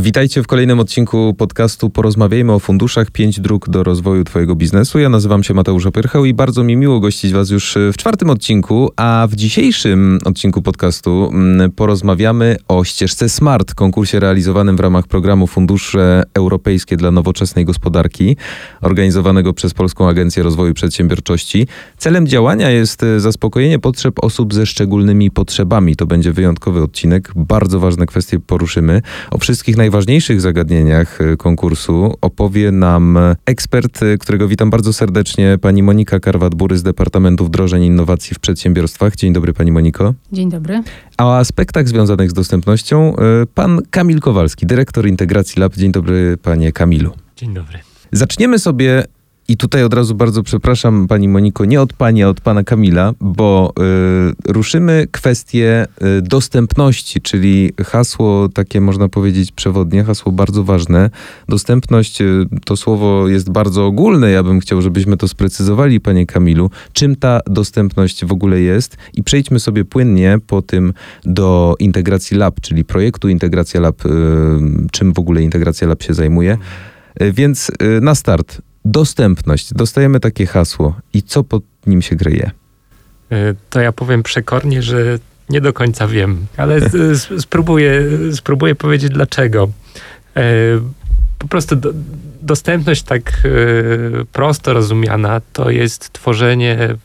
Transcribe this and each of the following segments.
Witajcie w kolejnym odcinku podcastu Porozmawiajmy o funduszach 5 dróg do rozwoju Twojego biznesu. Ja nazywam się Mateusz Opyrcheł i bardzo mi miło gościć Was już w czwartym odcinku, a w dzisiejszym odcinku podcastu mm, porozmawiamy o ścieżce SMART, konkursie realizowanym w ramach programu Fundusze Europejskie dla Nowoczesnej Gospodarki, organizowanego przez Polską Agencję Rozwoju Przedsiębiorczości. Celem działania jest e, zaspokojenie potrzeb osób ze szczególnymi potrzebami. To będzie wyjątkowy odcinek, bardzo ważne kwestie poruszymy. O wszystkich najważniejszych zagadnieniach y, konkursu opowie nam ekspert, y, którego witam bardzo serdecznie, pani Monika Karwat-Bury z Departamentu Wdrożeń Innowacji w Przedsiębiorstwach. Dzień dobry pani Moniko. Dzień dobry. A o aspektach związanych z dostępnością y, pan Kamil Kowalski, dyrektor integracji Lab. Dzień dobry panie Kamilu. Dzień dobry. Zaczniemy sobie i tutaj od razu bardzo przepraszam, pani Moniko, nie od pani, a od pana Kamila, bo y, ruszymy kwestię y, dostępności, czyli hasło takie, można powiedzieć, przewodnie, hasło bardzo ważne. Dostępność y, to słowo jest bardzo ogólne. Ja bym chciał, żebyśmy to sprecyzowali, panie Kamilu. Czym ta dostępność w ogóle jest? I przejdźmy sobie płynnie po tym do integracji lab, czyli projektu Integracja Lab, y, czym w ogóle Integracja Lab się zajmuje. Y, więc y, na start Dostępność. Dostajemy takie hasło. I co pod nim się kryje? E, to ja powiem przekornie, że nie do końca wiem, ale spróbuję, spróbuję powiedzieć dlaczego. E, po prostu do, dostępność tak e, prosto rozumiana to jest tworzenie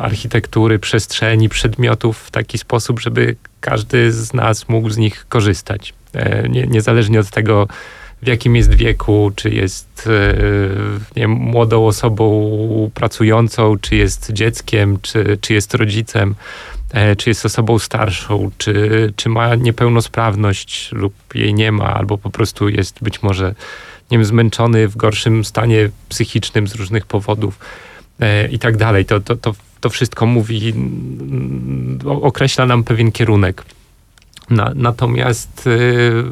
architektury, przestrzeni, przedmiotów w taki sposób, żeby każdy z nas mógł z nich korzystać. Nie, niezależnie od tego, w jakim jest wieku, czy jest e, nie młodą osobą pracującą, czy jest dzieckiem, czy, czy jest rodzicem, e, czy jest osobą starszą, czy, czy ma niepełnosprawność lub jej nie ma, albo po prostu jest być może nie wiem, zmęczony w gorszym stanie psychicznym z różnych powodów e, i tak dalej. To, to, to, to wszystko mówi, określa nam pewien kierunek. Na, natomiast y,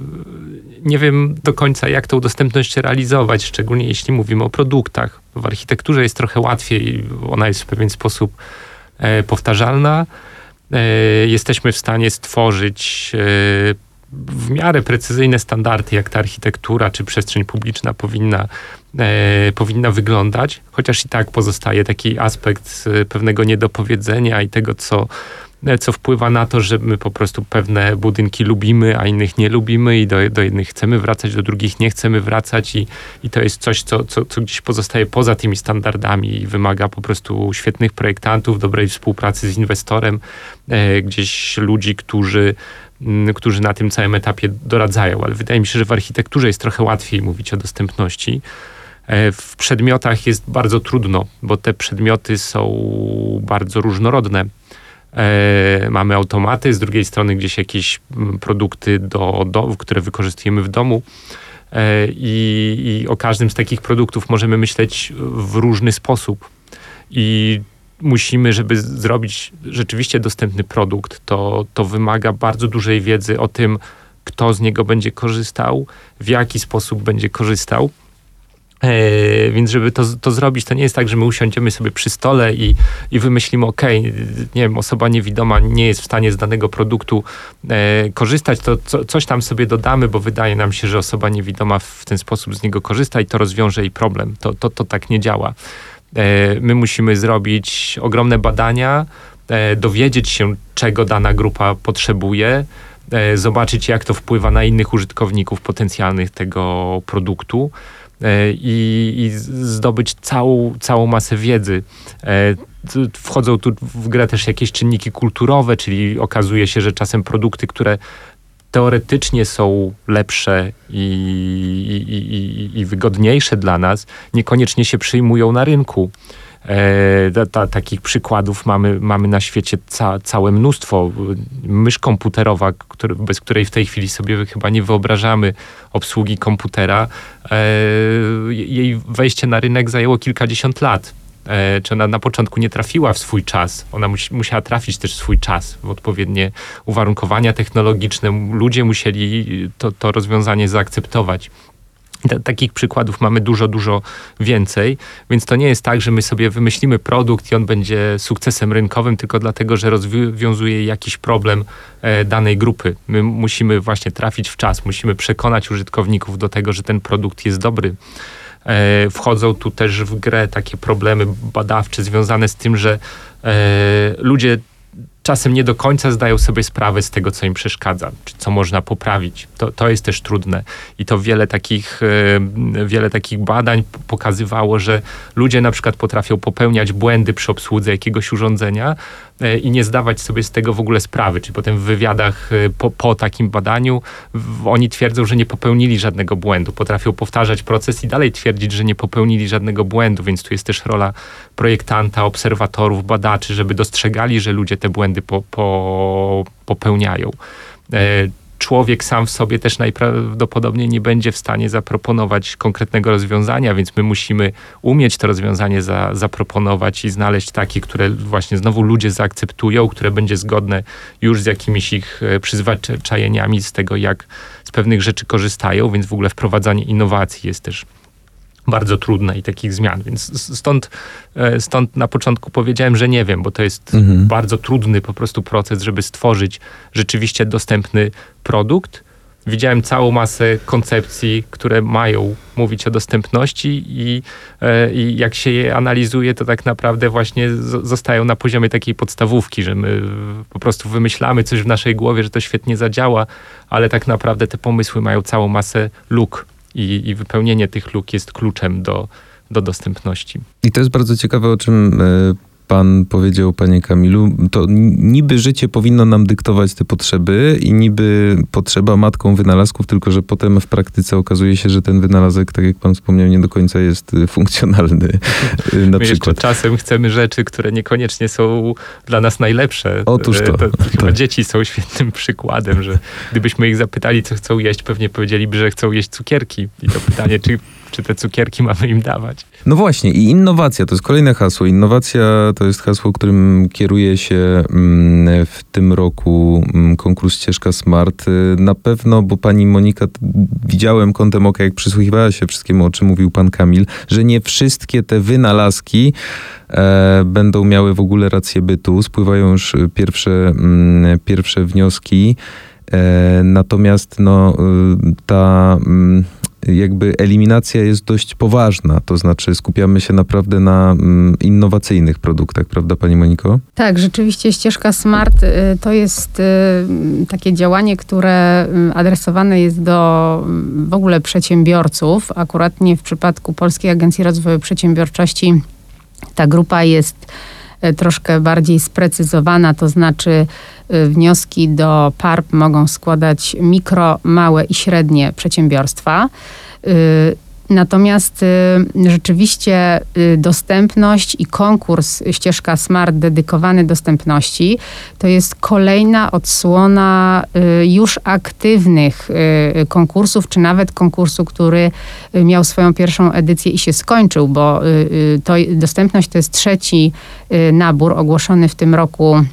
nie wiem do końca, jak tą dostępność realizować, szczególnie jeśli mówimy o produktach. W architekturze jest trochę łatwiej, ona jest w pewien sposób e, powtarzalna. E, jesteśmy w stanie stworzyć e, w miarę precyzyjne standardy, jak ta architektura czy przestrzeń publiczna powinna, e, powinna wyglądać, chociaż i tak pozostaje taki aspekt pewnego niedopowiedzenia i tego, co co wpływa na to, że my po prostu pewne budynki lubimy, a innych nie lubimy i do, do jednych chcemy wracać, do drugich nie chcemy wracać i, i to jest coś, co, co, co gdzieś pozostaje poza tymi standardami i wymaga po prostu świetnych projektantów, dobrej współpracy z inwestorem, e, gdzieś ludzi, którzy którzy na tym całym etapie doradzają, ale wydaje mi się, że w architekturze jest trochę łatwiej mówić o dostępności. E, w przedmiotach jest bardzo trudno, bo te przedmioty są bardzo różnorodne. E, mamy automaty, z drugiej strony gdzieś jakieś mm, produkty, do, do, które wykorzystujemy w domu. E, I, I o każdym z takich produktów możemy myśleć w różny sposób. I musimy, żeby zrobić rzeczywiście dostępny produkt, to, to wymaga bardzo dużej wiedzy o tym, kto z niego będzie korzystał, w jaki sposób będzie korzystał. E, więc żeby to, to zrobić, to nie jest tak, że my usiądziemy sobie przy stole i, i wymyślimy, ok, nie wiem, osoba niewidoma nie jest w stanie z danego produktu e, korzystać, to co, coś tam sobie dodamy, bo wydaje nam się, że osoba niewidoma w ten sposób z niego korzysta i to rozwiąże jej problem. To, to, to tak nie działa. E, my musimy zrobić ogromne badania, dowiedzieć się, czego dana grupa potrzebuje, zobaczyć, jak to wpływa na innych użytkowników potencjalnych tego produktu. E, i, i zdobyć całą, całą masę wiedzy. E, wchodzą tu w grę też jakieś czynniki kulturowe, czyli okazuje się, że czasem produkty, które teoretycznie są lepsze i, i, i, i wygodniejsze dla nas, niekoniecznie się przyjmują na rynku. E, ta, ta, takich przykładów mamy, mamy na świecie ca, całe mnóstwo. Mysz komputerowa, który, bez której w tej chwili sobie chyba nie wyobrażamy obsługi komputera, e, jej wejście na rynek zajęło kilkadziesiąt lat. E, czy ona na początku nie trafiła w swój czas? Ona musi, musiała trafić też w swój czas, w odpowiednie uwarunkowania technologiczne. Ludzie musieli to, to rozwiązanie zaakceptować. Takich przykładów mamy dużo, dużo więcej, więc to nie jest tak, że my sobie wymyślimy produkt i on będzie sukcesem rynkowym tylko dlatego, że rozwiązuje jakiś problem e, danej grupy. My musimy właśnie trafić w czas, musimy przekonać użytkowników do tego, że ten produkt jest dobry. E, wchodzą tu też w grę takie problemy badawcze związane z tym, że e, ludzie czasem nie do końca zdają sobie sprawę z tego, co im przeszkadza, czy co można poprawić. To, to jest też trudne. I to wiele takich, e, wiele takich badań pokazywało, że ludzie na przykład potrafią popełniać błędy przy obsłudze jakiegoś urządzenia, i nie zdawać sobie z tego w ogóle sprawy. Czyli potem w wywiadach e, po, po takim badaniu oni twierdzą, że nie popełnili żadnego błędu. Potrafią powtarzać proces i dalej twierdzić, że nie popełnili żadnego błędu, więc tu jest też rola projektanta, obserwatorów, badaczy, żeby dostrzegali, że ludzie te błędy po, po, popełniają e, człowiek sam w sobie też najprawdopodobniej nie będzie w stanie zaproponować konkretnego rozwiązania, więc my musimy umieć to rozwiązanie za, zaproponować i znaleźć takie, które właśnie znowu ludzie zaakceptują, które będzie zgodne już z jakimiś ich e, przyzwyczajeniami z tego, jak z pewnych rzeczy korzystają, więc w ogóle wprowadzanie innowacji jest też bardzo trudne i takich zmian. Więc stąd, e, stąd na początku powiedziałem, że nie wiem, bo to jest mhm. bardzo trudny po prostu proces, żeby stworzyć rzeczywiście dostępny produkt. Widziałem całą masę koncepcji, które mają mówić o dostępności i, e, i jak się je analizuje, to tak naprawdę właśnie zostają na poziomie takiej podstawówki, że my po prostu wymyślamy coś w naszej głowie, że to świetnie zadziała, ale tak naprawdę te pomysły mają całą masę luk i, i wypełnienie tych luk jest kluczem do, do dostępności. I to jest bardzo ciekawe, o czym e, pan powiedział, panie Kamilu, to niby życie powinno nam dyktować te potrzeby i niby potrzeba matką wynalazków, tylko że potem w praktyce okazuje się, że ten wynalazek, tak jak pan wspomniał, nie do końca jest y, funkcjonalny. Y, na My przykład. czasem chcemy rzeczy, które niekoniecznie są dla nas najlepsze. Otóż to. to, to tak. Dzieci są świetnym przykładem, że gdybyśmy ich zapytali, co chcą jeść, pewnie powiedzieliby, że chcą jeść cukierki. I to pytanie, czy czy te cukierki mamy im dawać. No właśnie, i innowacja to jest kolejne hasło. Innowacja to jest hasło, którym kieruje się mm, w tym roku mm, konkurs Ścieżka Smart. Na pewno, bo pani Monika, widziałem kątem oka, jak przysłuchiwała się wszystkiemu, o czym mówił pan Kamil, że nie wszystkie te wynalazki e, będą miały w ogóle rację bytu. Spływają już pierwsze, mm, pierwsze wnioski. E, natomiast no, y, ta mm, jakby eliminacja jest dość poważna, to znaczy skupiamy się naprawdę na mm, innowacyjnych produktach, prawda Pani Moniko? Tak, rzeczywiście ścieżka Smart y, to jest y, takie działanie, które y, adresowane jest do w ogóle przedsiębiorców. Akurat nie w przypadku Polskiej Agencji Rozwoju Przedsiębiorczości ta grupa jest troszkę bardziej sprecyzowana, to znaczy wnioski do PARP mogą składać mikro, małe i średnie przedsiębiorstwa. Natomiast rzeczywiście dostępność i konkurs ścieżka Smart dedykowany dostępności to jest kolejna odsłona już aktywnych konkursów, czy nawet konkursu, który miał swoją pierwszą edycję i się skończył, bo to, dostępność to jest trzeci nabór ogłoszony w tym roku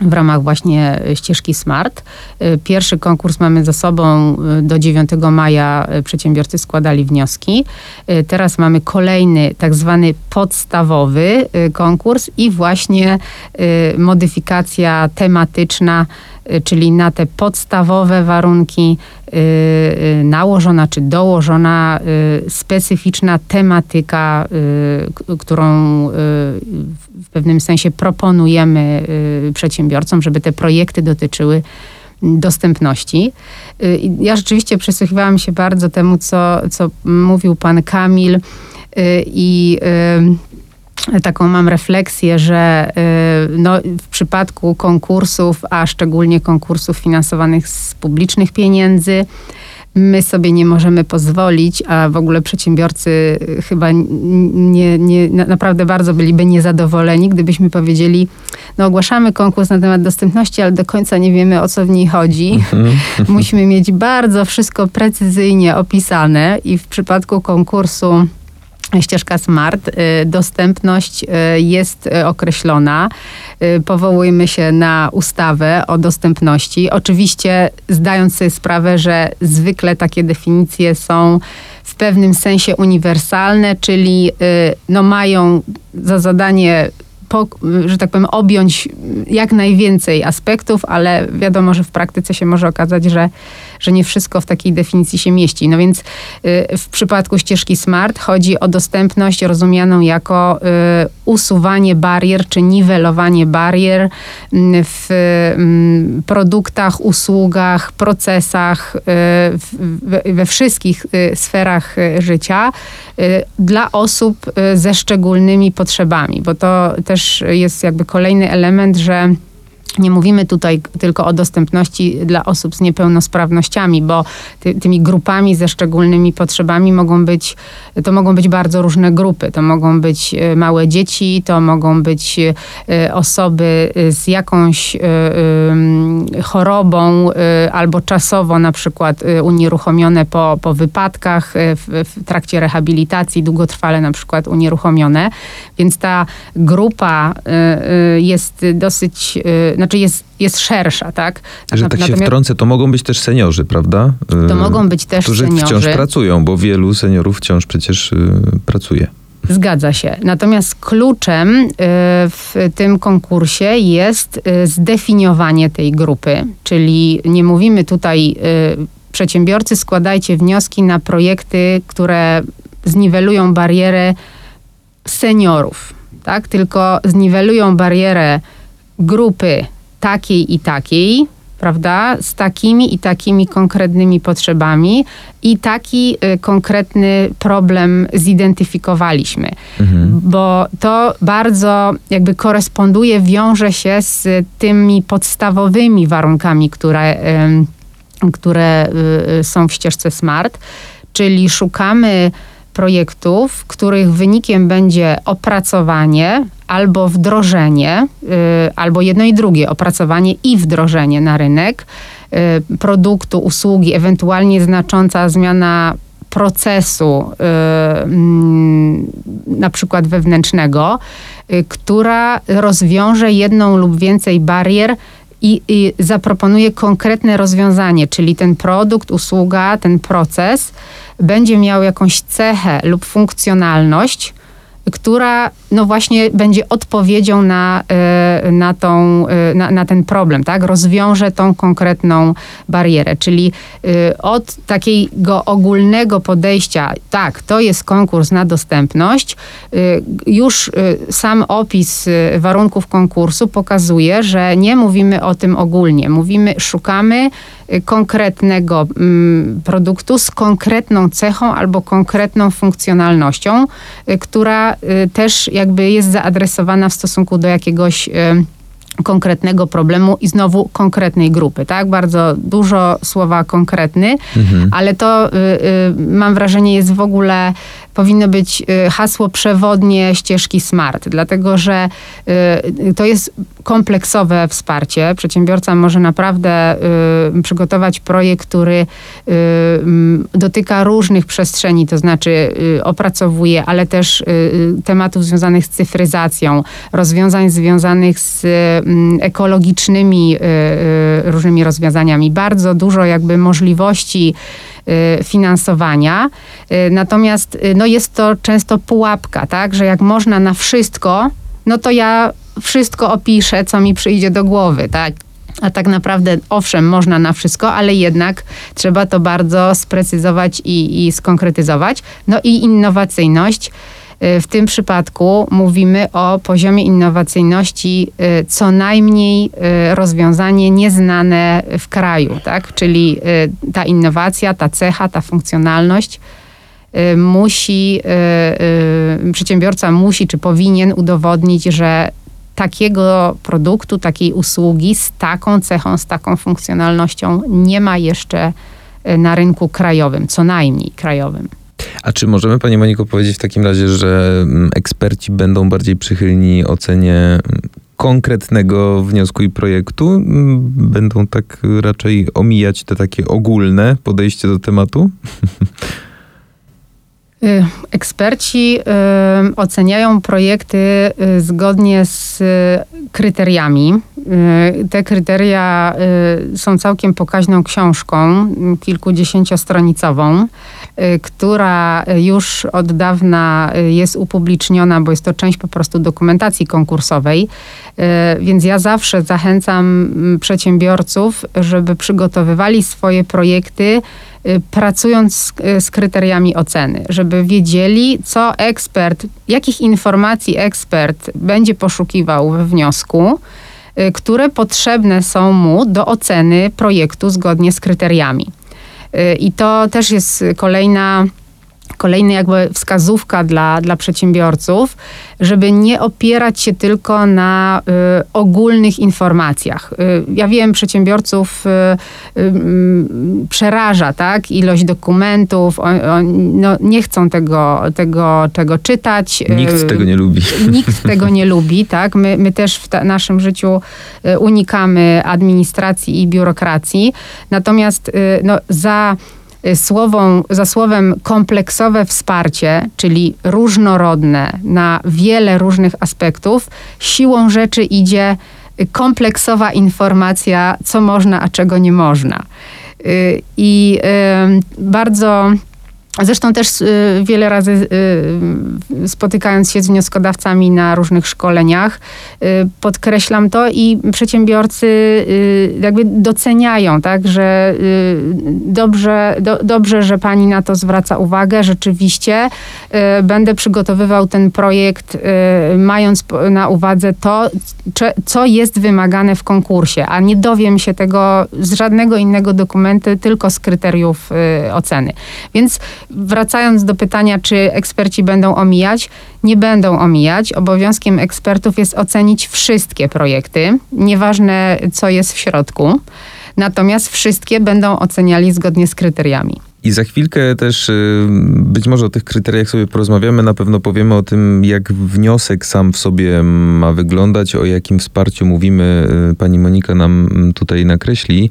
w ramach właśnie ścieżki Smart. Y, pierwszy konkurs mamy za sobą. Y, do 9 maja przedsiębiorcy składali wnioski. Teraz mamy kolejny tak zwany podstawowy konkurs i właśnie modyfikacja tematyczna czyli na te podstawowe warunki y, y, nałożona czy dołożona specyficzna tematyka, którą w pewnym sensie proponujemy przedsiębiorcom, żeby te projekty dotyczyły dostępności. Ja rzeczywiście przysłuchiwałam się bardzo temu, co, co mówił pan Kamil i taką mam refleksję, że y, no, w przypadku konkursów, a szczególnie konkursów finansowanych z publicznych pieniędzy, my sobie nie możemy pozwolić, a w ogóle przedsiębiorcy chyba nie, nie, naprawdę bardzo byliby niezadowoleni, gdybyśmy powiedzieli, no ogłaszamy konkurs na temat dostępności, ale do końca nie wiemy o co w niej chodzi. Mhm. Musimy mieć bardzo wszystko precyzyjnie opisane i w przypadku konkursu ścieżka SMART, y, dostępność y, jest y, określona. Powołujemy się na ustawę o dostępności. Oczywiście zdając sobie sprawę, że zwykle takie definicje są w pewnym sensie uniwersalne, czyli no, mają za zadanie po, że tak powiem, objąć jak najwięcej aspektów, ale wiadomo, że w praktyce się może okazać, że, że nie wszystko w takiej definicji się mieści. No więc y, w przypadku ścieżki SMART chodzi o dostępność rozumianą jako y, usuwanie barier czy niwelowanie barier mm, w mm, produktach, usługach, procesach, y, we wszystkich sferach życia dla osób ze szczególnymi potrzebami, bo to też też jest jakby kolejny element, że nie mówimy tutaj tylko o dostępności dla osób z niepełnosprawnościami, bo ty, tymi grupami ze szczególnymi potrzebami mogą być, to mogą być bardzo różne grupy. To mogą być e, małe dzieci, to mogą być e, osoby z jakąś e, chorobą albo czasowo na przykład unieruchomione po, po wypadkach w, w trakcie rehabilitacji, długotrwale na przykład unieruchomione. Więc ta grupa jest dosyć znaczy jest, jest szersza, tak? Że tak się wtrącę, to mogą być też seniorzy, prawda? To mogą być też którzy seniorzy. wciąż pracują, bo wielu seniorów wciąż przecież y, pracuje. Zgadza się. Natomiast kluczem y, w tym konkursie jest y, zdefiniowanie tej grupy, czyli nie mówimy tutaj przedsiębiorcy składajcie wnioski na projekty, które zniwelują barierę seniorów, tak? Tylko zniwelują barierę grupy takiej i takiej, prawda, z takimi i takimi konkretnymi potrzebami i taki y, konkretny problem zidentyfikowaliśmy. Mhm. Bo to bardzo jakby koresponduje, wiąże się z tymi podstawowymi warunkami, które, y, które y, są w ścieżce SMART, czyli szukamy projektów, których wynikiem będzie opracowanie albo wdrożenie, y, albo jedno i drugie, opracowanie i wdrożenie na rynek y, produktu, usługi, ewentualnie znacząca zmiana procesu, y, mm, na przykład wewnętrznego, która rozwiąże jedną lub więcej barier i, i zaproponuje konkretne rozwiązanie, czyli ten produkt, usługa, ten proces będzie miał jakąś cechę lub funkcjonalność, która no właśnie będzie odpowiedzią na, e, na, tą, e, na, na, ten problem, tak? Rozwiąże tą konkretną barierę. Czyli e, od takiego ogólnego podejścia, tak, to jest konkurs na dostępność, już sam opis warunków konkursu pokazuje, że nie mówimy o tym ogólnie. Mówimy, szukamy konkretnego mm, produktu z konkretną cechą albo konkretną funkcjonalnością, która też jakby jest zaadresowana w stosunku do jakiegoś konkretnego problemu i znowu konkretnej grupy, tak? Bardzo dużo słowa konkretny, mhm. ale to y, y, mam wrażenie jest w ogóle powinno być y, hasło przewodnie ścieżki SMART, dlatego że y, to jest kompleksowe wsparcie. Przedsiębiorca może naprawdę y, przygotować projekt, który mm, dotyka różnych przestrzeni, to znaczy opracowuje, ale też tematów związanych z cyfryzacją, rozwiązań związanych z mm, ekologicznymi różnymi rozwiązaniami. Bardzo dużo jakby możliwości Y, finansowania. Y, natomiast y, no jest to często pułapka, tak, że jak można na wszystko, no to ja wszystko opiszę, co mi przyjdzie do głowy, tak. A tak naprawdę, owszem, można na wszystko, ale jednak trzeba to bardzo sprecyzować i, i skonkretyzować. No i innowacyjność w tym przypadku mówimy o poziomie innowacyjności y, co najmniej y, rozwiązanie nieznane w kraju, tak? Czyli y, ta innowacja, ta cecha, ta funkcjonalność musi, przedsiębiorca musi czy powinien udowodnić, że takiego produktu, takiej usługi z taką cechą, z taką funkcjonalnością nie ma jeszcze na rynku krajowym, co najmniej krajowym. A czy możemy, Pani Moniko, powiedzieć w takim razie, że mm, eksperci będą bardziej przychylni ocenie mm, konkretnego wniosku i projektu? Mm, będą tak raczej omijać te takie ogólne podejście do tematu? Y, eksperci y, oceniają projekty y, zgodnie z kryteriami. Te kryteria są całkiem pokaźną książką, kilkudziesięciostronicową. która już od dawna jest upubliczniona, bo jest to część po prostu dokumentacji konkursowej. Więc ja zawsze zachęcam przedsiębiorców, żeby przygotowywali swoje projekty pracując z, z, kryteriami oceny, żeby wiedzieli, co ekspert, jakich informacji ekspert będzie poszukiwał we wniosku, Y, które potrzebne są mu do oceny projektu zgodnie z kryteriami. Y, I to też jest kolejna kolejna jakby wskazówka dla, dla przedsiębiorców, żeby nie opierać się tylko na y, ogólnych informacjach. Y, ja wiem, przedsiębiorców y, y przeraża tak, ilość dokumentów, on, on, no, nie chcą tego, tego, tego czytać. Nikt tego nie lubi. Nikt tego nie lubi, tak. My, my też w ta, naszym życiu unikamy administracji i biurokracji. Natomiast no, za Y, słową, za słowem kompleksowe wsparcie, czyli różnorodne na wiele różnych aspektów, siłą rzeczy idzie kompleksowa informacja, co można, a czego nie można. Y, I bardzo Zresztą też y, wiele razy y, spotykając się z wnioskodawcami na różnych szkoleniach, y, podkreślam to i przedsiębiorcy jakby doceniają, tak, że dobrze, do, dobrze, że pani na to zwraca uwagę. Rzeczywiście będę przygotowywał ten projekt, mając na uwadze to, co jest wymagane w konkursie, a nie dowiem się tego z żadnego innego dokumentu, tylko z kryteriów oceny. Więc wracając do pytania, czy eksperci będą omijać, nie będą omijać. Obowiązkiem ekspertów jest ocenić wszystkie projekty, nieważne co jest w środku. Natomiast wszystkie będą oceniali zgodnie z kryteriami. I za chwilkę też y, być może o tych kryteriach sobie porozmawiamy. Na pewno powiemy o tym, jak wniosek sam w sobie ma wyglądać, o jakim wsparciu mówimy. Y, pani Monika nam tutaj nakreśli.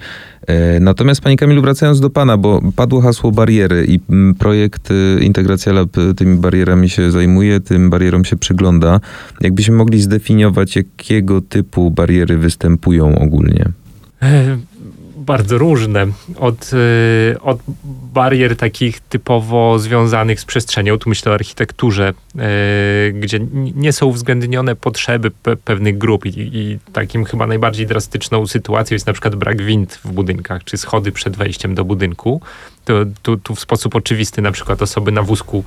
E, natomiast Pani Kamilu, wracając do Pana, bo padło hasło bariery i projekt y, Integracja Lab tymi barierami się zajmuje, tym barierom się przygląda. Jakbyśmy mogli zdefiniować, jakiego typu bariery występują ogólnie? Bardzo różne. Od, y, od barier takich typowo związanych z przestrzenią, tu myślę o architekturze, y, gdzie nie są uwzględnione potrzeby pe pewnych grup i, i, takim chyba najbardziej drastyczną sytuacją jest na przykład brak wind w budynkach, czy schody przed wejściem do budynku. To, tu, tu w sposób oczywisty na przykład osoby na wózku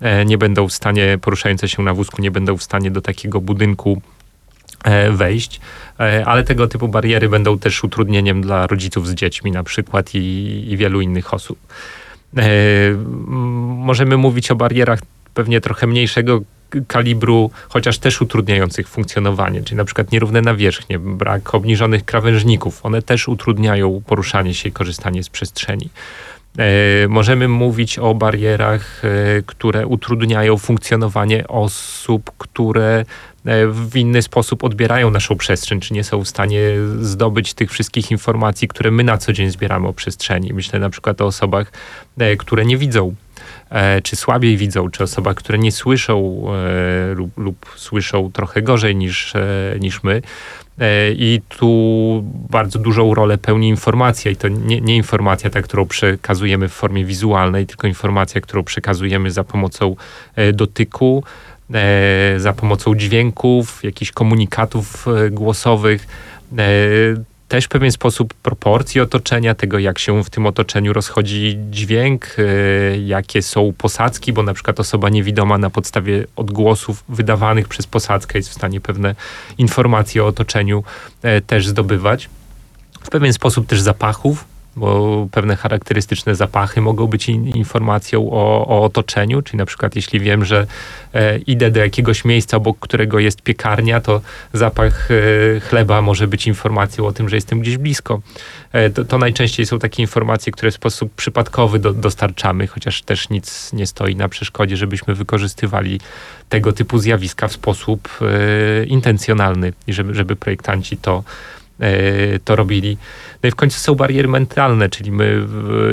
e, nie będą w stanie, poruszające się na wózku nie będą w stanie do takiego budynku wejść, e, ale tego typu bariery będą też utrudnieniem dla rodziców z dziećmi na przykład i, i wielu innych osób. E, możemy mówić o barierach pewnie trochę mniejszego kalibru, chociaż też utrudniających funkcjonowanie, czyli na przykład nierówne nawierzchnie, brak obniżonych krawężników, one też utrudniają poruszanie się i korzystanie z przestrzeni. Możemy mówić o barierach, które utrudniają funkcjonowanie osób, które E, w inny sposób odbierają naszą przestrzeń, czy nie są w stanie zdobyć tych wszystkich informacji, które my na co dzień zbieramy o przestrzeni. Myślę na przykład o osobach, e, które nie widzą e, czy słabiej widzą, czy osobach, które nie słyszą lub, lub słyszą trochę gorzej niż, niż my. I tu bardzo dużą rolę pełni informacja, i to nie, nie, informacja ta, którą przekazujemy w formie wizualnej, tylko informacja, którą przekazujemy za pomocą dotyku, E, za pomocą dźwięków, jakichś komunikatów e, głosowych, e, też pewien sposób proporcji otoczenia, tego jak się w tym otoczeniu rozchodzi dźwięk, jakie są posadzki, bo na przykład osoba niewidoma na podstawie odgłosów wydawanych przez posadzkę jest w stanie pewne informacje o otoczeniu też zdobywać. W pewien sposób też zapachów, bo pewne charakterystyczne zapachy mogą być in, informacją o, o, otoczeniu, czyli na przykład jeśli wiem, że e, idę do jakiegoś miejsca, obok którego jest piekarnia, to zapach e, chleba może być informacją o tym, że jestem gdzieś blisko. E, to, to, najczęściej są takie informacje, które w sposób przypadkowy do, dostarczamy, chociaż też nic nie stoi na przeszkodzie, żebyśmy wykorzystywali tego typu zjawiska w sposób e, intencjonalny i żeby, żeby projektanci to to robili. No i w końcu są bariery mentalne, czyli my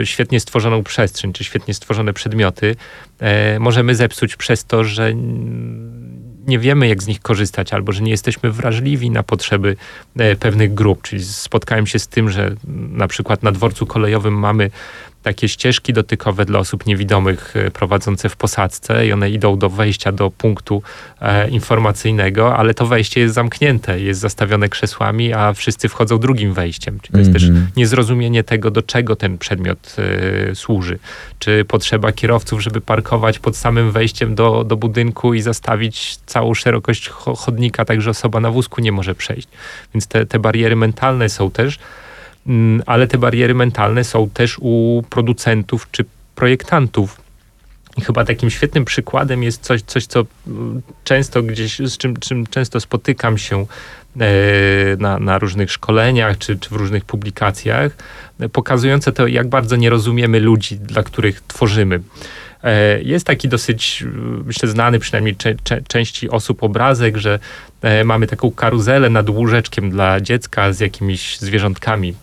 świetnie stworzoną przestrzeń, czy świetnie stworzone przedmioty e, możemy zepsuć przez to, że nie wiemy, jak z nich korzystać, albo że nie jesteśmy wrażliwi na potrzeby e, pewnych grup. Czyli spotkałem się z tym, że na przykład na dworcu kolejowym mamy takie ścieżki dotykowe dla osób niewidomych e, prowadzące w posadzce i one idą do wejścia do punktu e, informacyjnego, ale to wejście jest zamknięte, jest zastawione krzesłami, a wszyscy wchodzą drugim wejściem. Czyli to jest też Mhm. niezrozumienie tego, do czego ten przedmiot e, służy. Czy potrzeba kierowców, żeby parkować pod samym wejściem do, do budynku i zastawić całą szerokość cho- chodnika, tak że osoba na wózku nie może przejść. Więc te, te bariery mentalne są też, mm, ale te bariery mentalne są też u producentów czy projektantów. I chyba takim świetnym przykładem jest coś, coś co mm, często gdzieś, z czym, czym często spotykam się e, na, na różnych szkoleniach czy, czy w różnych publikacjach, e, pokazujące to, jak bardzo nie rozumiemy ludzi, dla których tworzymy. E, Jest taki dosyć, myślę, znany przynajmniej cze, cze, części osób obrazek, że e, mamy taką karuzelę nad łóżeczkiem dla dziecka z jakimiś zwierzątkami.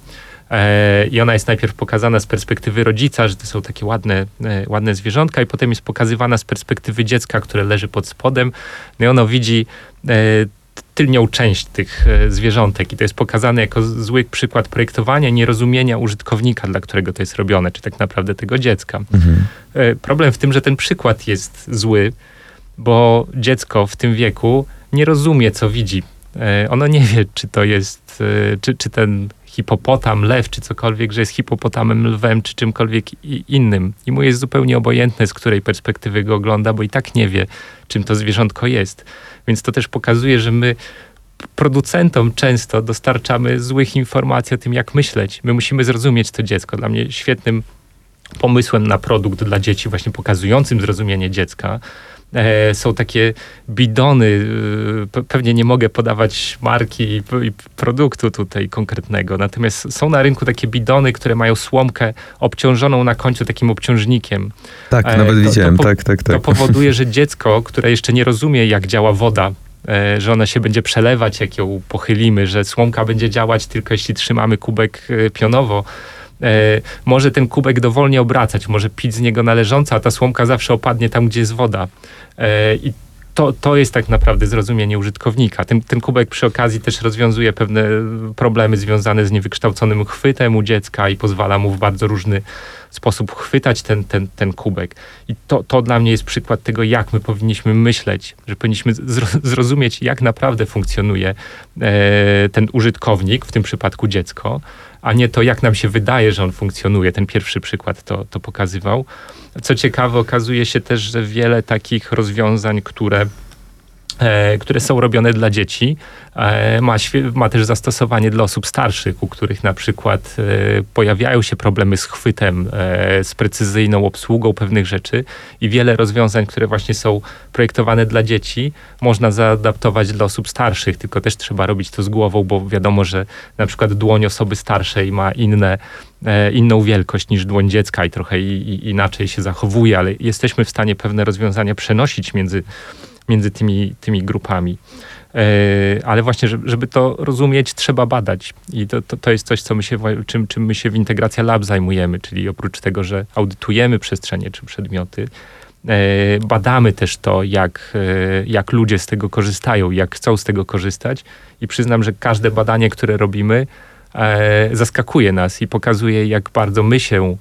E, I ona jest najpierw pokazana z perspektywy rodzica, że to są takie ładne, ładne zwierzątka, i potem jest pokazywana z perspektywy dziecka, które leży pod spodem. No i ono widzi tylnią część tych e, zwierzątek. I to jest pokazane jako zły przykład projektowania, nierozumienia użytkownika, dla którego to jest robione, czy tak naprawdę tego dziecka. Mhm. E, Problem w tym, że ten przykład jest zły, bo dziecko w tym wieku nie rozumie, co widzi. E, Ono nie wie, czy to jest, czy, czy ten hipopotam, lew, czy cokolwiek, że jest hipopotamem, lwem, czy czymkolwiek innym. I mu jest zupełnie obojętne, z której perspektywy go ogląda, bo i tak nie wie, czym to zwierzątko jest. Więc to też pokazuje, że my producentom często dostarczamy złych informacji o tym, jak myśleć. My musimy zrozumieć to dziecko. Dla mnie świetnym pomysłem na produkt dla dzieci, właśnie pokazującym zrozumienie dziecka. E, są takie bidony, pe- pewnie nie mogę podawać marki i, produktu tutaj konkretnego, natomiast są na rynku takie bidony, które mają słomkę obciążoną na końcu takim obciążnikiem. Tak, E, nawet to- to widziałem, po- tak, tak, To tak. powoduje, że dziecko, które jeszcze nie rozumie, jak działa woda, e, że ona się będzie przelewać, jak ją pochylimy, że słomka będzie działać tylko jeśli trzymamy kubek e, pionowo, e, może ten kubek dowolnie obracać, może pić z niego należąco, a ta słomka zawsze opadnie tam, gdzie jest woda. E, I to, to jest tak naprawdę zrozumienie użytkownika. Ten, ten kubek przy okazji też rozwiązuje pewne problemy związane z niewykształconym chwytem u dziecka i pozwala mu w bardzo różny sposób chwytać ten, ten, ten kubek. I to, to dla mnie jest przykład tego, jak my powinniśmy myśleć, że powinniśmy zro- zrozumieć, jak naprawdę funkcjonuje e, ten użytkownik, w tym przypadku dziecko, a nie to, jak nam się wydaje, że on funkcjonuje. Ten pierwszy przykład to, to pokazywał. Co ciekawe, okazuje się też, że wiele takich rozwiązań, które które są robione dla dzieci, e, ma, ma też zastosowanie dla osób starszych, u których na przykład e, pojawiają się problemy z chwytem, e, z precyzyjną obsługą pewnych rzeczy i wiele rozwiązań, które właśnie są projektowane dla dzieci, można zaadaptować dla osób starszych, tylko też trzeba robić to z głową, bo wiadomo, że na przykład dłoń osoby starszej ma inne, e, inną wielkość niż dłoń dziecka i trochę inaczej się zachowuje, ale jesteśmy w stanie pewne rozwiązania przenosić między między tymi, tymi grupami. E, ale właśnie, żeby, to rozumieć, trzeba badać. I to, to, to jest coś, co my się, czym, czym my się w Integracja Lab zajmujemy, czyli oprócz tego, że audytujemy przestrzenie czy przedmioty, e, badamy też to, jak, e, jak ludzie z tego korzystają, jak chcą z tego korzystać. I przyznam, że każde badanie, które robimy, zaskakuje nas i pokazuje, jak bardzo my się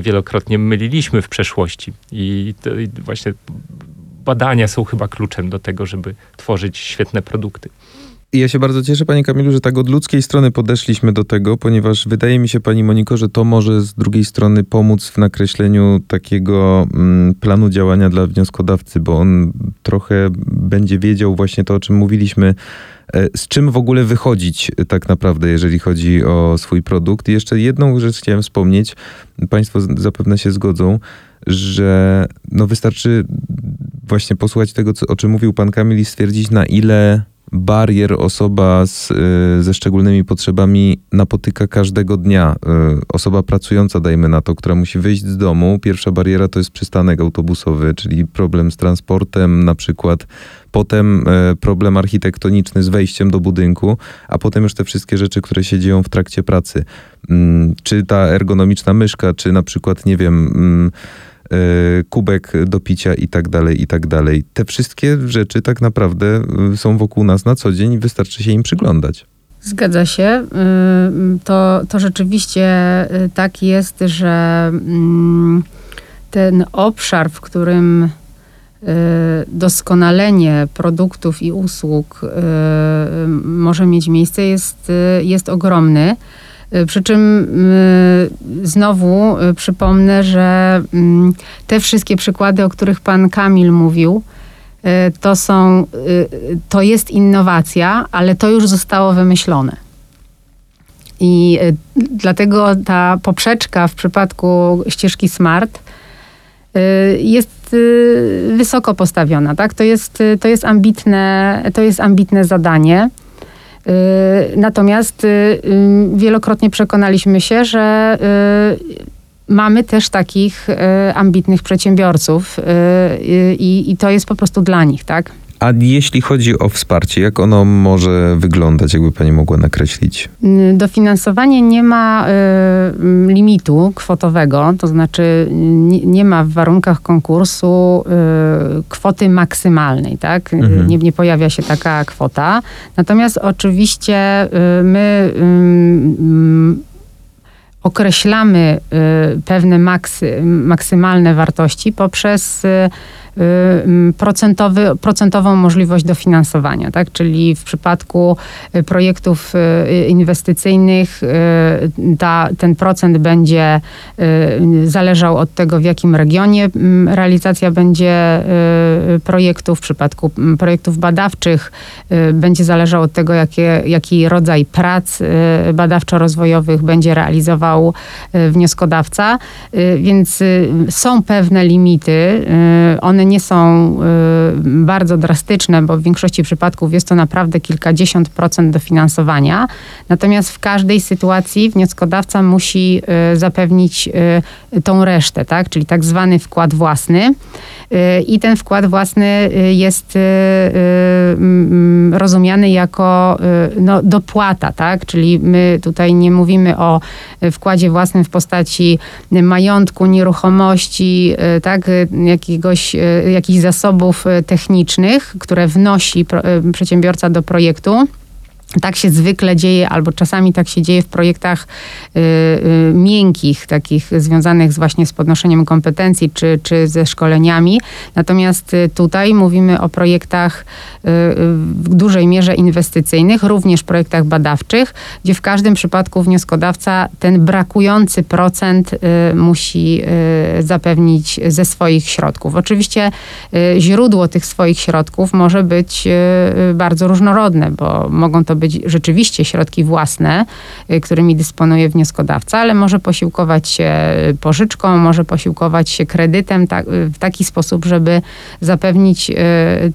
wielokrotnie myliliśmy w przeszłości. I, to, i właśnie badania są chyba kluczem do tego, żeby tworzyć świetne produkty. Ja się bardzo cieszę, panie Kamilu, że tak od ludzkiej strony podeszliśmy do tego, ponieważ wydaje mi się, pani Moniko, że to może z drugiej strony pomóc w nakreśleniu takiego mm, planu działania dla wnioskodawcy, bo on trochę będzie wiedział właśnie to, o czym mówiliśmy, e, z czym w ogóle wychodzić e, tak naprawdę, jeżeli chodzi o swój produkt. I jeszcze jedną rzecz chciałem wspomnieć, państwo zapewne się zgodzą, że no wystarczy właśnie posłuchać tego, co, o czym mówił pan Kamil i stwierdzić, na ile barier osoba z, y, ze szczególnymi potrzebami napotyka każdego dnia. Y, Osoba pracująca, dajmy na to, która musi wyjść z domu. Pierwsza bariera to jest przystanek autobusowy, czyli problem z transportem na przykład. Potem y, problem architektoniczny z wejściem do budynku, a potem już te wszystkie rzeczy, które się dzieją w trakcie pracy. Mm, Czy ta ergonomiczna myszka, czy na przykład, nie wiem... y, kubek do picia i tak dalej, i tak dalej. Te wszystkie rzeczy tak naprawdę y, są wokół nas na co dzień i wystarczy się im przyglądać. Zgadza się. Y, to, to rzeczywiście tak jest, że mm, ten obszar, w którym doskonalenie produktów i usług może mieć miejsce, jest, jest ogromny. Przy czym znowu przypomnę, że mm, te wszystkie przykłady, o których pan Kamil mówił, Y, to są, y, to jest innowacja, ale to już zostało wymyślone. I y, dlatego ta poprzeczka w przypadku ścieżki SMART jest wysoko postawiona. Tak? To, jest, to, jest ambitne, to jest ambitne zadanie. Natomiast wielokrotnie przekonaliśmy się, że mamy też takich y, ambitnych przedsiębiorców y, y, i to jest po prostu dla nich, tak? A jeśli chodzi o wsparcie, jak ono może wyglądać, jakby pani mogła nakreślić? Dofinansowanie nie ma y, limitu kwotowego, to znaczy nie, nie, ma w warunkach konkursu y, kwoty maksymalnej, tak? Mhm. Nie, nie, pojawia się taka kwota. Natomiast oczywiście y, my określamy y, pewne maksy, maksymalne wartości poprzez y, Y, procentowy, procentową możliwość dofinansowania, tak? Czyli w przypadku y, projektów y, inwestycyjnych ta, ten procent będzie zależał od tego, w jakim regionie realizacja będzie projektów. W przypadku projektów badawczych będzie zależał od tego, jakie, jaki rodzaj prac badawczo-rozwojowych będzie realizował wnioskodawca. Więc są pewne limity. One one nie są y, bardzo drastyczne, bo w większości przypadków jest to naprawdę kilkadziesiąt procent dofinansowania. Natomiast w każdej sytuacji wnioskodawca musi y, zapewnić y, tą resztę, tak? czyli tak zwany wkład własny. I ten wkład własny jest rozumiany jako no, dopłata, tak? Czyli my tutaj nie mówimy o wkładzie własnym w postaci majątku, nieruchomości, tak? Jakiegoś jakichś zasobów technicznych, które wnosi przedsiębiorca do projektu. Tak się zwykle dzieje, albo czasami tak się dzieje w projektach y, y, miękkich, takich związanych z właśnie z podnoszeniem kompetencji czy, czy ze szkoleniami. Natomiast y, tutaj mówimy o projektach y, w dużej mierze inwestycyjnych, również projektach badawczych, gdzie w każdym przypadku wnioskodawca ten brakujący procent y, musi y, zapewnić ze swoich środków. Oczywiście źródło tych swoich środków może być bardzo różnorodne, bo mogą to być rzeczywiście środki własne, y, którymi dysponuje wnioskodawca, ale może posiłkować się pożyczką, może posiłkować się kredytem tak, w taki sposób, żeby zapewnić y,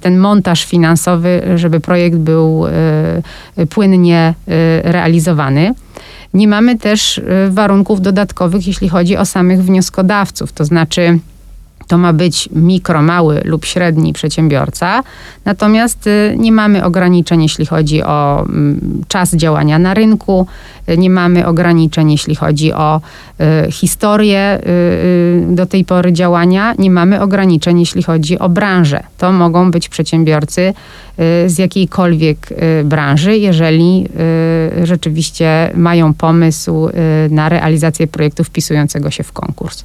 ten montaż finansowy, żeby projekt był płynnie realizowany. Nie mamy też warunków dodatkowych, jeśli chodzi o samych wnioskodawców, to znaczy to ma być mikro, mały lub średni przedsiębiorca. Natomiast y, nie mamy ograniczeń, jeśli chodzi o mm, czas działania na rynku, y, nie mamy ograniczeń, jeśli chodzi o y, historię do tej pory działania, nie mamy ograniczeń, jeśli chodzi o branżę. To mogą być przedsiębiorcy z jakiejkolwiek branży, jeżeli rzeczywiście mają pomysł na realizację projektu wpisującego się w konkurs.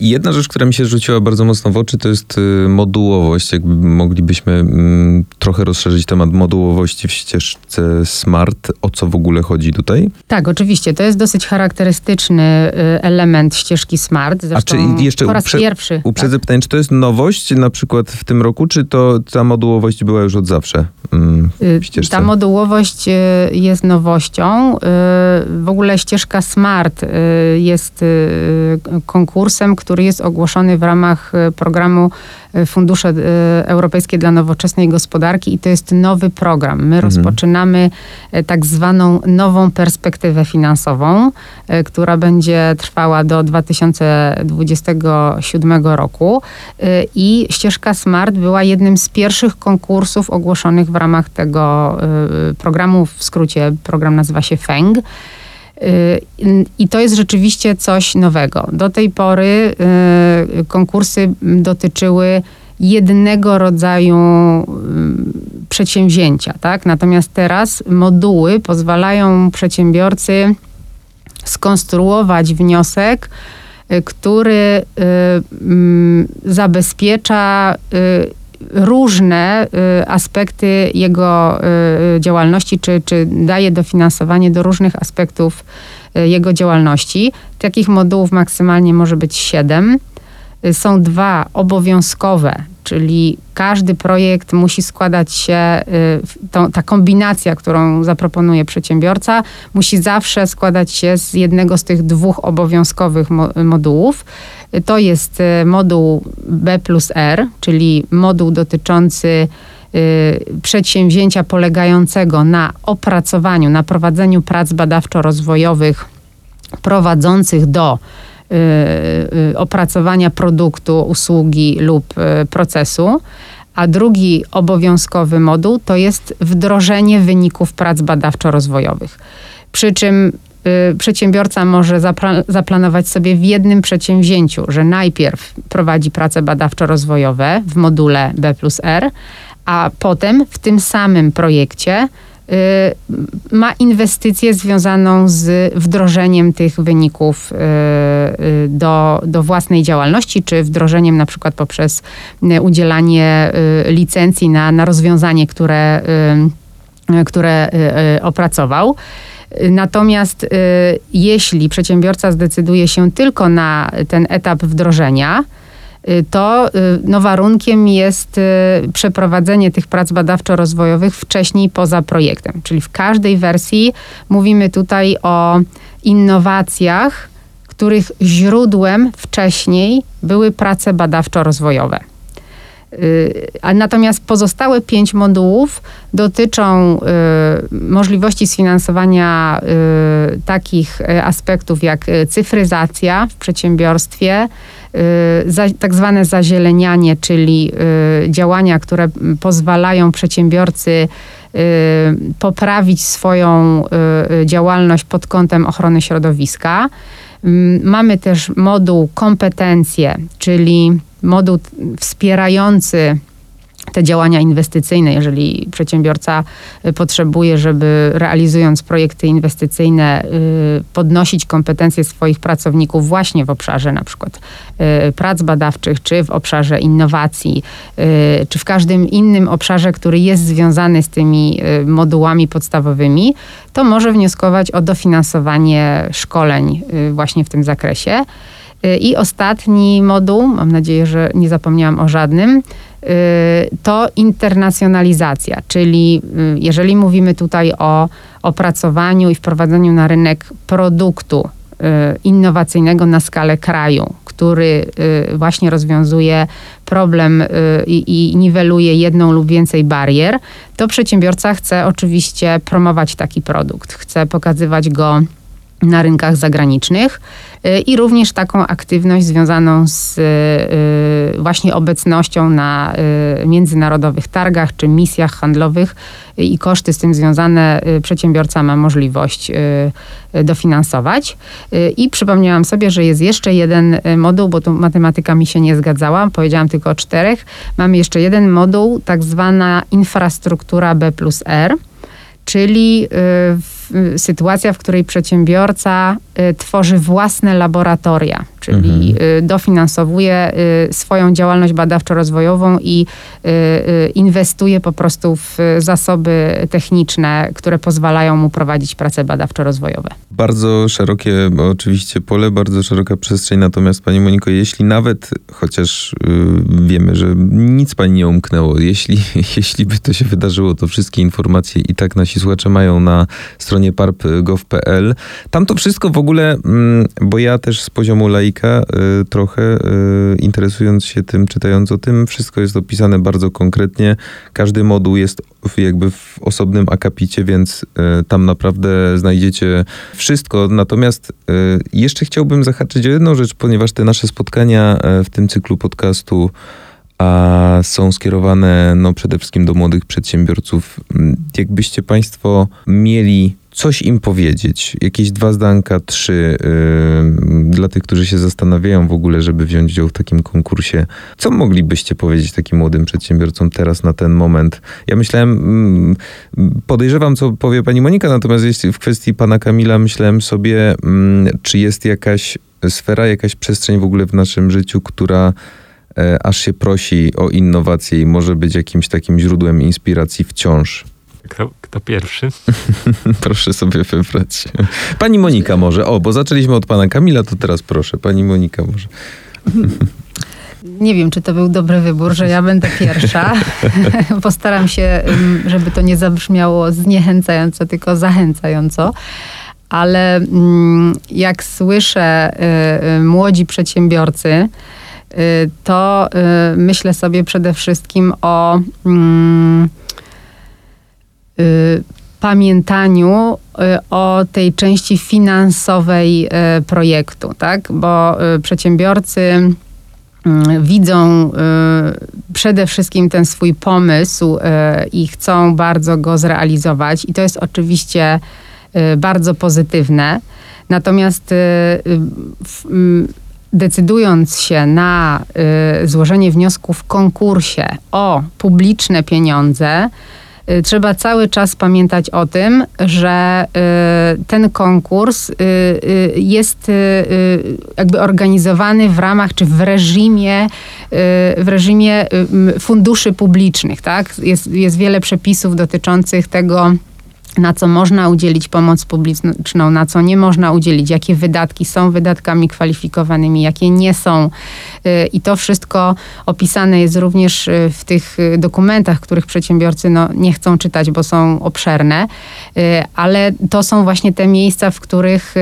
I jedna rzecz, która mi się rzuciła bardzo mocno w oczy, to jest y, modułowość. Jakby moglibyśmy mm, trochę rozszerzyć temat modułowości w ścieżce SMART. O co w ogóle chodzi tutaj? Tak, oczywiście. To jest dosyć charakterystyczny y, element ścieżki SMART. Zresztą A czy jeszcze po raz uprze- pierwszy. Uprzedzę tak. pytanie, czy to jest nowość na przykład w tym roku, czy to ta modułowość była już od zawsze mm, y? Ta modułowość jest nowością. W ogóle ścieżka SMART jest konkursem który jest ogłoszony w ramach e, programu e, Fundusze e, Europejskie dla Nowoczesnej Gospodarki i to jest nowy program. My mhm. rozpoczynamy tak zwaną nową perspektywę finansową, która będzie trwała do 2027 roku i ścieżka SMART była jednym z pierwszych konkursów ogłoszonych w ramach tego programu, w skrócie program nazywa się FENG. Y, I to jest rzeczywiście coś nowego. Do tej pory y, konkursy dotyczyły jednego rodzaju przedsięwzięcia, tak? Natomiast teraz moduły pozwalają przedsiębiorcy skonstruować wniosek, y, który y, zabezpiecza różne aspekty jego działalności, czy, czy daje dofinansowanie do różnych aspektów jego działalności. Takich modułów maksymalnie może być siedem. Są dwa obowiązkowe, czyli każdy projekt musi składać się, y, to, ta kombinacja, którą zaproponuje przedsiębiorca, musi zawsze składać się z jednego z tych dwóch obowiązkowych mo modułów. To jest y, moduł B plus R, czyli moduł dotyczący y, przedsięwzięcia polegającego na opracowaniu, na prowadzeniu prac badawczo-rozwojowych prowadzących do y, opracowania produktu, usługi lub procesu. A drugi obowiązkowy moduł to jest wdrożenie wyników prac badawczo-rozwojowych. Przy czym przedsiębiorca może zaplanować sobie w jednym przedsięwzięciu, że najpierw prowadzi prace badawczo-rozwojowe w module B plus R, a potem w tym samym projekcie Y, ma inwestycję związaną z wdrożeniem tych wyników y, y, do, do własnej działalności, czy wdrożeniem na przykład poprzez udzielanie licencji na, na rozwiązanie, które, które opracował. Natomiast jeśli przedsiębiorca zdecyduje się tylko na ten etap wdrożenia, Y, to y, no, warunkiem jest y, przeprowadzenie tych prac badawczo-rozwojowych wcześniej poza projektem. Czyli w każdej wersji mówimy tutaj o innowacjach, których źródłem wcześniej były prace badawczo-rozwojowe. A natomiast pozostałe pięć modułów dotyczą y, możliwości sfinansowania y, takich aspektów jak cyfryzacja w przedsiębiorstwie, Y, tak zwane zazielenianie, czyli y, działania, które pozwalają przedsiębiorcy y, poprawić swoją działalność pod kątem ochrony środowiska. Mm, mamy też moduł kompetencje, czyli moduł wspierający te działania inwestycyjne, jeżeli przedsiębiorca y, potrzebuje, żeby realizując projekty inwestycyjne y, podnosić kompetencje swoich pracowników właśnie w obszarze na przykład y, prac badawczych, czy w obszarze innowacji, czy w każdym innym obszarze, który jest związany z tymi modułami podstawowymi, to może wnioskować o dofinansowanie szkoleń właśnie w tym zakresie. I ostatni moduł, mam nadzieję, że nie zapomniałam o żadnym, Y, to internacjonalizacja, czyli y, jeżeli mówimy tutaj o opracowaniu i wprowadzeniu na rynek produktu y, innowacyjnego na skalę kraju, który właśnie rozwiązuje problem i, i niweluje jedną lub więcej barier, to przedsiębiorca chce oczywiście promować taki produkt, chce pokazywać go na rynkach zagranicznych i również taką aktywność związaną z y, właśnie obecnością na y, międzynarodowych targach czy misjach handlowych i koszty z tym związane przedsiębiorca ma możliwość dofinansować. I przypomniałam sobie, że jest jeszcze jeden moduł, bo tu matematyka mi się nie zgadzała, powiedziałam tylko o czterech. Mamy jeszcze jeden moduł, tak zwana infrastruktura B plus R czyli y, sytuacja, w której przedsiębiorca y, tworzy własne laboratoria, czyli mhm. Y, dofinansowuje swoją działalność badawczo-rozwojową i inwestuje po prostu w zasoby techniczne, które pozwalają mu prowadzić prace badawczo-rozwojowe. Bardzo szerokie oczywiście pole, bardzo szeroka przestrzeń, natomiast Pani Moniko, jeśli nawet, chociaż wiemy, że nic Pani nie umknęło, jeśli, jeśli by to się wydarzyło, to wszystkie informacje i tak nasi słuchacze mają na stronie parp.gov.pl. Tam to wszystko w ogóle, mm, bo ja też z poziomu laika y, trochę y, interesując się tym, czytając o tym, wszystko jest opisane bardzo konkretnie. Każdy moduł jest jakby w osobnym akapicie, więc y, tam naprawdę znajdziecie wszystko. Natomiast jeszcze chciałbym zahaczyć o jedną rzecz, ponieważ te nasze spotkania w tym cyklu podcastu a są skierowane no, przede wszystkim do młodych przedsiębiorców. Mm, jakbyście Państwo mieli coś im powiedzieć, jakieś dwa zdanka, trzy, yy, dla tych, którzy się zastanawiają w ogóle, żeby wziąć udział w takim konkursie, co moglibyście powiedzieć takim młodym przedsiębiorcom teraz na ten moment? Ja myślałem, yy, podejrzewam, co powie pani Monika, natomiast jeśli w kwestii pana Kamila myślałem sobie, yy, czy jest jakaś sfera, jakaś przestrzeń w ogóle w naszym życiu, która e, aż się prosi o innowacje i może być jakimś takim źródłem inspiracji wciąż. Kto, kto pierwszy? proszę sobie wybrać. Pani Monika może. O, bo zaczęliśmy od pana Kamila, to teraz proszę. Pani Monika może. Nie wiem, czy to był dobry wybór, że ja będę pierwsza. Postaram się, żeby to nie zabrzmiało zniechęcająco, tylko zachęcająco ale mm, jak słyszę y, y, młodzi przedsiębiorcy, y, to myślę sobie przede wszystkim o mm, pamiętaniu o tej części finansowej projektu, tak? Bo przedsiębiorcy widzą przede wszystkim ten swój pomysł i chcą bardzo go zrealizować. I to jest oczywiście Y, bardzo pozytywne. Natomiast y, y, decydując się na złożenie wniosku w konkursie o publiczne pieniądze, trzeba cały czas pamiętać o tym, że ten konkurs jest jakby organizowany w ramach czy w reżimie, w reżimie funduszy publicznych. Tak? Jest, jest wiele przepisów dotyczących tego, na co można udzielić pomoc publiczną, na co nie można udzielić, jakie wydatki są wydatkami kwalifikowanymi, jakie nie są. Y, I to wszystko opisane jest również y, w tych y, dokumentach, których przedsiębiorcy no, nie chcą czytać, bo są obszerne, ale to są właśnie te miejsca, w których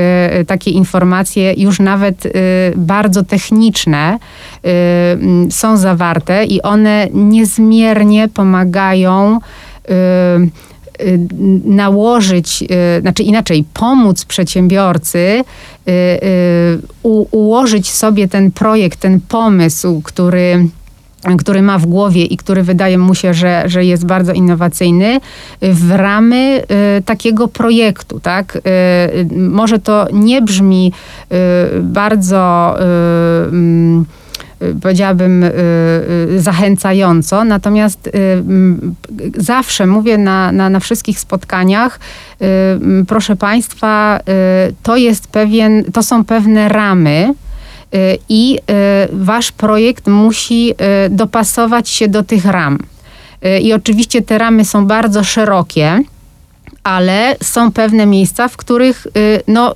takie informacje już nawet bardzo techniczne są zawarte i one niezmiernie pomagają nałożyć, y, znaczy inaczej, pomóc przedsiębiorcy y, ułożyć sobie ten projekt, ten pomysł, który który ma w głowie i który wydaje mu się, że, że jest bardzo innowacyjny, w ramy y, takiego projektu. Tak? Y, może to nie brzmi y, bardzo Y, powiedziałabym, y, y, zachęcająco. Natomiast zawsze mówię na, na, na wszystkich spotkaniach, proszę Państwa, to jest pewien, to są pewne ramy, i wasz projekt musi dopasować się do tych ram. I oczywiście te ramy są bardzo szerokie, ale są pewne miejsca, w których no,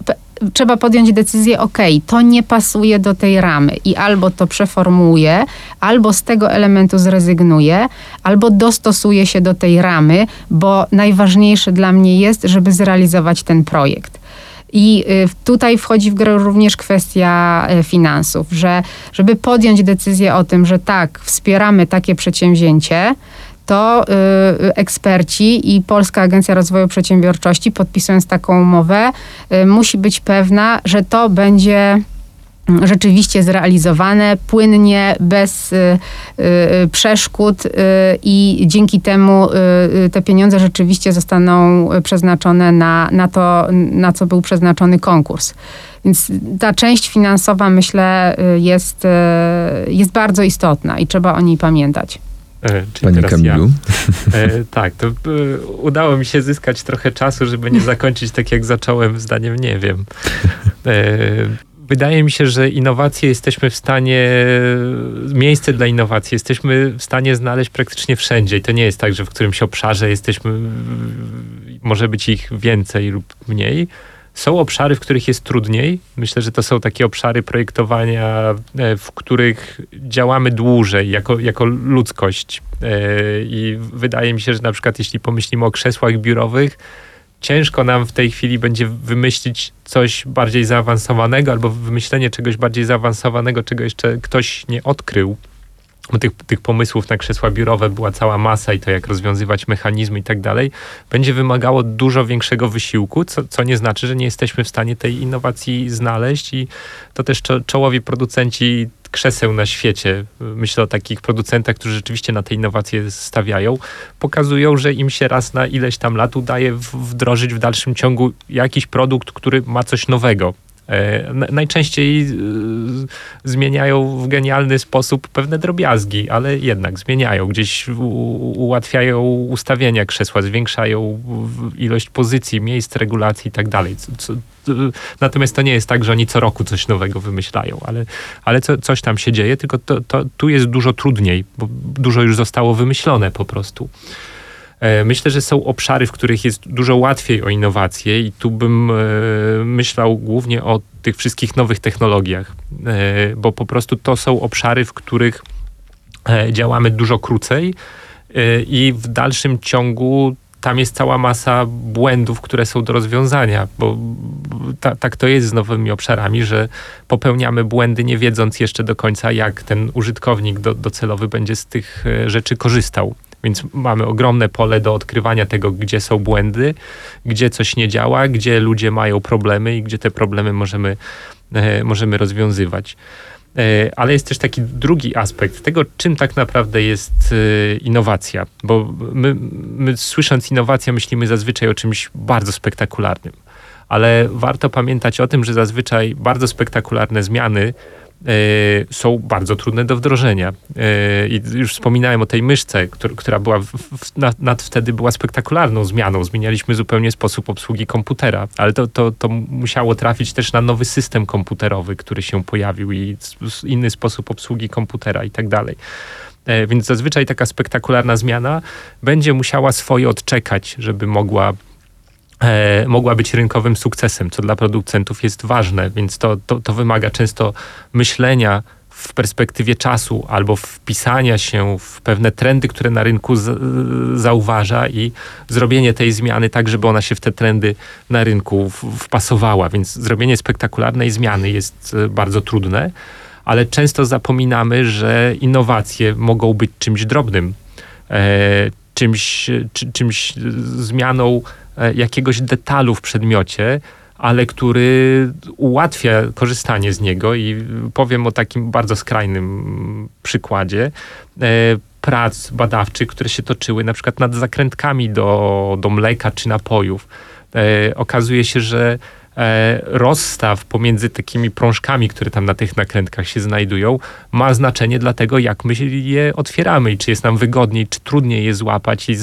trzeba podjąć decyzję, ok, to nie pasuje do tej ramy i albo to przeformułuję, albo z tego elementu zrezygnuję, albo dostosuję się do tej ramy, bo najważniejsze dla mnie jest, żeby zrealizować ten projekt. I y, tutaj wchodzi w grę również kwestia y, finansów, że żeby podjąć decyzję o tym, że tak, wspieramy takie przedsięwzięcie, to y, eksperci i Polska Agencja Rozwoju Przedsiębiorczości, podpisując taką umowę, y, musi być pewna, że to będzie mm, rzeczywiście zrealizowane płynnie, bez y, y, przeszkód y, i dzięki temu y, te pieniądze rzeczywiście zostaną przeznaczone na, na to, na co był przeznaczony konkurs. Więc ta część finansowa, myślę, jest, jest bardzo istotna i trzeba o niej pamiętać. E, Panie Kamilu. Ja. E, tak, to e, udało mi się zyskać trochę czasu, żeby nie zakończyć tak jak zacząłem zdaniem nie wiem. E, wydaje mi się, że innowacje jesteśmy w stanie, miejsce dla innowacji jesteśmy w stanie znaleźć praktycznie wszędzie. I to nie jest tak, że w którymś obszarze jesteśmy, może być ich więcej lub mniej są obszary, w których jest trudniej. Myślę, że to są takie obszary projektowania, e, w których działamy dłużej jako, jako ludzkość. E, I wydaje mi się, że na przykład jeśli pomyślimy o krzesłach biurowych, ciężko nam w tej chwili będzie wymyślić coś bardziej zaawansowanego albo wymyślenie czegoś bardziej zaawansowanego, czego jeszcze ktoś nie odkrył tych, tych pomysłów na krzesła biurowe była cała masa i to jak rozwiązywać mechanizmy i tak dalej, będzie wymagało dużo większego wysiłku, co, co nie znaczy, że nie jesteśmy w stanie tej innowacji znaleźć i to też czo, czołowi producenci krzeseł na świecie, myślę o takich producentach, którzy rzeczywiście na te innowacje stawiają, pokazują, że im się raz na ileś tam lat udaje wdrożyć w dalszym ciągu jakiś produkt, który ma coś nowego. E, najczęściej e, zmieniają w genialny sposób pewne drobiazgi, ale jednak zmieniają. Gdzieś ułatwiają ustawienia krzesła, zwiększają ilość pozycji, miejsc, regulacji i tak dalej. Natomiast to nie jest tak, że oni co roku coś nowego wymyślają, ale, ale co, coś tam się dzieje, tylko to, to, tu jest dużo trudniej, bo dużo już zostało wymyślone po prostu. E, myślę, że są obszary, w których jest dużo łatwiej o innowacje i tu bym e, myślał głównie o tych wszystkich nowych technologiach, e, bo po prostu to są obszary, w których działamy dużo krócej i w dalszym ciągu tam jest cała masa błędów, które są do rozwiązania, bo ta, tak to jest z nowymi obszarami, że popełniamy błędy, nie wiedząc jeszcze do końca, jak ten użytkownik do, docelowy będzie z tych rzeczy korzystał. Więc mamy ogromne pole do odkrywania tego, gdzie są błędy, gdzie coś nie działa, gdzie ludzie mają problemy i gdzie te problemy możemy, e, możemy rozwiązywać. E, ale jest też taki drugi aspekt tego, czym tak naprawdę jest e, innowacja. Bo my, my słysząc innowacja, myślimy zazwyczaj o czymś bardzo spektakularnym. Ale warto pamiętać o tym, że zazwyczaj bardzo spektakularne zmiany są bardzo trudne do wdrożenia. E, I już wspominałem o tej myszce, która była nad, nad, wtedy była spektakularną zmianą. Zmienialiśmy zupełnie sposób obsługi komputera, ale to, to, to musiało trafić też na nowy system komputerowy, który się pojawił i inny sposób obsługi komputera i tak dalej. E, więc zazwyczaj taka spektakularna zmiana będzie musiała swoje odczekać, żeby mogła mogła być rynkowym sukcesem, co dla producentów jest ważne, więc to, to, to wymaga często myślenia w perspektywie czasu albo wpisania się w pewne trendy, które na rynku z, zauważa i zrobienie tej zmiany tak, żeby ona się w te trendy na rynku w, wpasowała. Więc zrobienie spektakularnej zmiany jest e, bardzo trudne, ale często zapominamy, że innowacje mogą być czymś drobnym, e, czymś, czy, czymś zmianą E, jakiegoś detalu w przedmiocie, ale który ułatwia korzystanie z niego i powiem o takim bardzo skrajnym przykładzie e, prac badawczych, które się toczyły na przykład nad zakrętkami do, do mleka czy napojów. E, okazuje się, że E, rozstaw pomiędzy takimi prążkami, które tam na tych nakrętkach się znajdują, ma znaczenie dla tego, jak my je otwieramy i czy jest nam wygodniej, czy trudniej je złapać i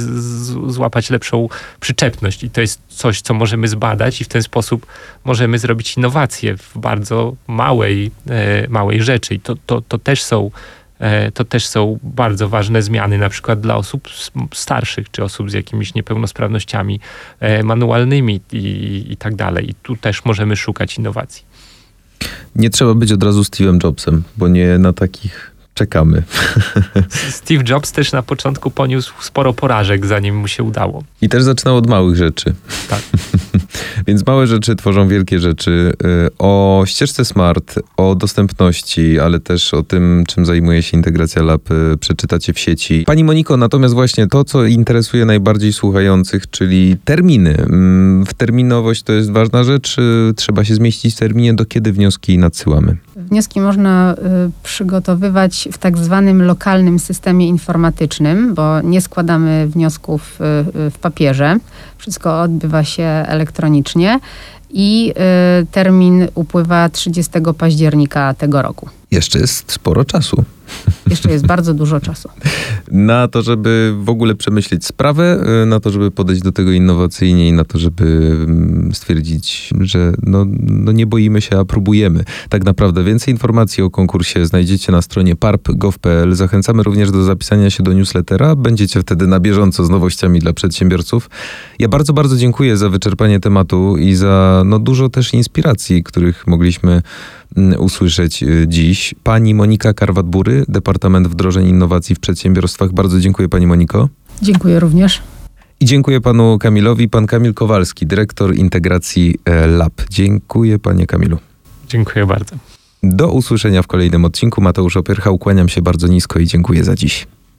złapać lepszą przyczepność. I to jest coś, co możemy zbadać i w ten sposób możemy zrobić innowacje w bardzo małej, e, małej rzeczy. I to, to, to też są E, to też są bardzo ważne zmiany, na przykład dla osób starszych, czy osób z jakimiś niepełnosprawnościami e, manualnymi i, i tak dalej. I tu też możemy szukać innowacji. Nie trzeba być od razu Steve'em Jobsem, bo nie na takich czekamy. Steve Jobs też na początku poniósł sporo porażek, zanim mu się udało. I też zaczynał od małych rzeczy. Tak. Więc małe rzeczy tworzą wielkie rzeczy. Y, o ścieżce smart, o dostępności, ale też o tym, czym zajmuje się integracja lab, y, przeczytacie w sieci. Pani Moniko, natomiast właśnie to, co interesuje najbardziej słuchających, czyli terminy. Mm, w terminowość to jest ważna rzecz. Trzeba się zmieścić w terminie, do kiedy wnioski nadsyłamy. Wnioski można y, w tak zwanym lokalnym systemie informatycznym, bo nie składamy wniosków w papierze. Wszystko odbywa się elektronicznie i y, termin upływa 30 października tego roku. Jeszcze jest sporo czasu. Jeszcze jest bardzo dużo czasu. Na to, żeby w ogóle przemyśleć sprawę, y, na to, żeby podejść do tego innowacyjnie i na to, żeby mm, stwierdzić, że no, no nie boimy się, a próbujemy. Tak naprawdę więcej informacji o konkursie znajdziecie na stronie parp.gov.pl. Zachęcamy również do zapisania się do newslettera. Będziecie wtedy na bieżąco z nowościami dla przedsiębiorców. Ja bardzo, bardzo dziękuję za wyczerpanie tematu i za no, dużo też inspiracji, których mogliśmy mm, usłyszeć y, dziś. Pani Monika Karwat-Bury, Departament Wdrożeń Innowacji w Przedsiębiorstwach. Bardzo dziękuję Pani Moniko. Dziękuję również. I dziękuję Panu Kamilowi. Pan Kamil Kowalski, Dyrektor Integracji e, Lab. Dziękuję Panie Kamilu. Dziękuję bardzo. Do usłyszenia w kolejnym odcinku. Mateusz Opierchał, kłaniam się bardzo nisko i dziękuję za dziś.